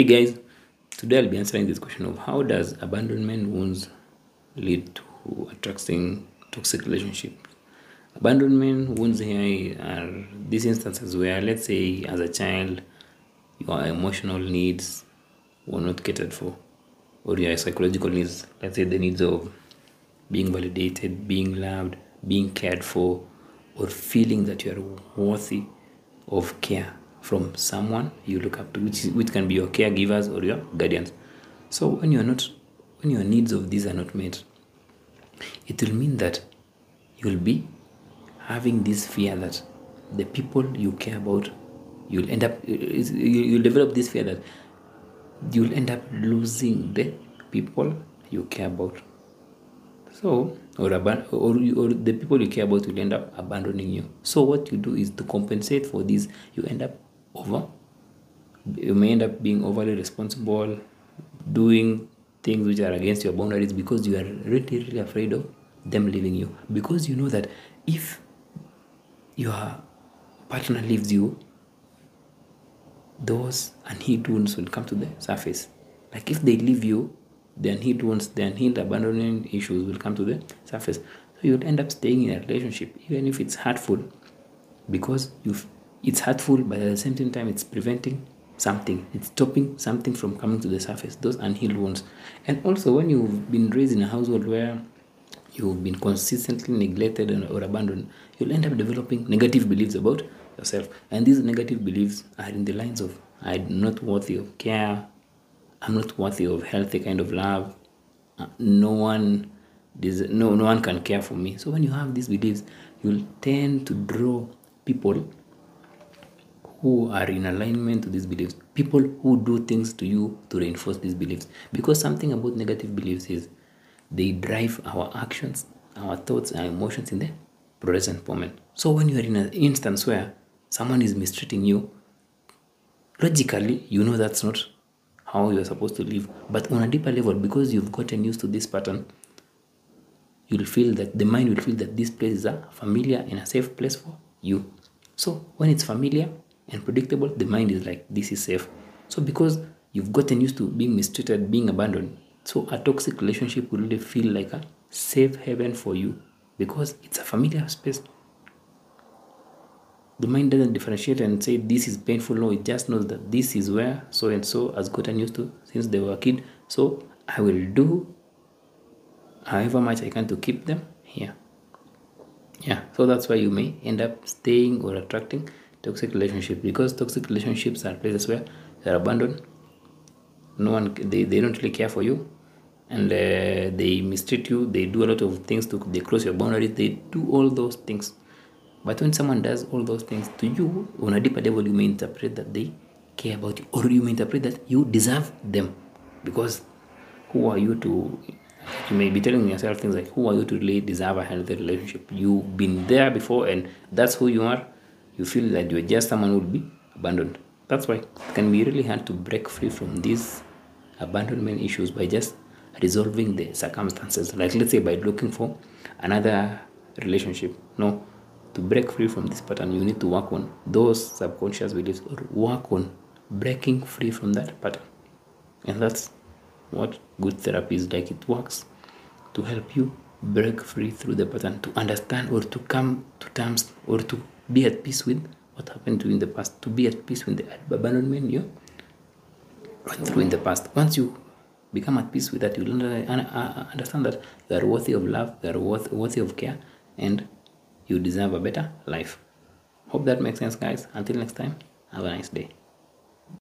Hey guys, today I'll be answering this question of how does abandonment wounds lead to attracting toxic relationships. Abandonment wounds here are these instances where, let's say, as a child, your emotional needs were not catered for, or your psychological needs, let's say the needs of being validated, being loved, being cared for, or feeling that you are worthy of care from someone you look up to, which, which can be your caregivers or your guardians. So when you are not, when your needs of these are not met, it will mean that you'll be having this fear that the people you care about, you'll end up, you'll develop this fear that you'll end up losing the people you care about. So, or, aban- or, or the people you care about will end up abandoning you. So, what you do is to compensate for this, you end up over, you may end up being overly responsible, doing things which are against your boundaries because you are really, really afraid of them leaving you. Because you know that if your partner leaves you, those unhealed wounds will come to the surface. Like if they leave you, the unhealed wounds, the unhealed abandonment issues will come to the surface. So you'll end up staying in a relationship, even if it's hurtful, because you've it's hurtful, but at the same time, it's preventing something. It's stopping something from coming to the surface. Those unhealed wounds. And also, when you've been raised in a household where you've been consistently neglected or abandoned, you'll end up developing negative beliefs about yourself. And these negative beliefs are in the lines of I'm not worthy of care, I'm not worthy of healthy kind of love, uh, no one no, no one can care for me. So when you have these beliefs, you'll tend to draw people who are in alignment to these beliefs, people who do things to you to reinforce these beliefs. Because something about negative beliefs is they drive our actions, our thoughts, our emotions in the present moment. So when you are in an instance where someone is mistreating you, logically you know that's not how you're supposed to live. But on a deeper level, because you've gotten used to this pattern, you'll feel that the mind will feel that this place is a familiar and a safe place for you. So when it's familiar, and predictable, the mind is like, this is safe. So because you've gotten used to being mistreated, being abandoned, so a toxic relationship will really feel like a safe haven for you because it's a familiar space. The mind doesn't differentiate and say this is painful. No, it just knows that this is where so and so has gotten used to since they were a kid. So I will do however much I can to keep them here. Yeah, so that's why you may end up staying or attracting toxic relationship because toxic relationships are places where they're abandoned. No one they, they don't really care for you and uh, they mistreat you. They do a lot of things to they cross your boundaries. They do all those things. But when someone does all those things to you on a deeper level you may interpret that they care about you or you may interpret that you deserve them. Because who are you to you may be telling yourself things like who are you to really deserve a healthy relationship? You've been there before and that's who you are you feel that you're just someone who will be abandoned. That's why it can be really hard to break free from these abandonment issues by just resolving the circumstances. Like let's say by looking for another relationship. No, to break free from this pattern, you need to work on those subconscious beliefs or work on breaking free from that pattern. And that's what good therapy is like. It works to help you break free through the pattern, to understand or to come to terms or to be at peace with what happened to you in the past, to be at peace with the abandonment you went through in the past. Once you become at peace with that, you'll uh, uh, understand that you are worthy of love, you are worth, worthy of care, and you deserve a better life. Hope that makes sense, guys. Until next time, have a nice day.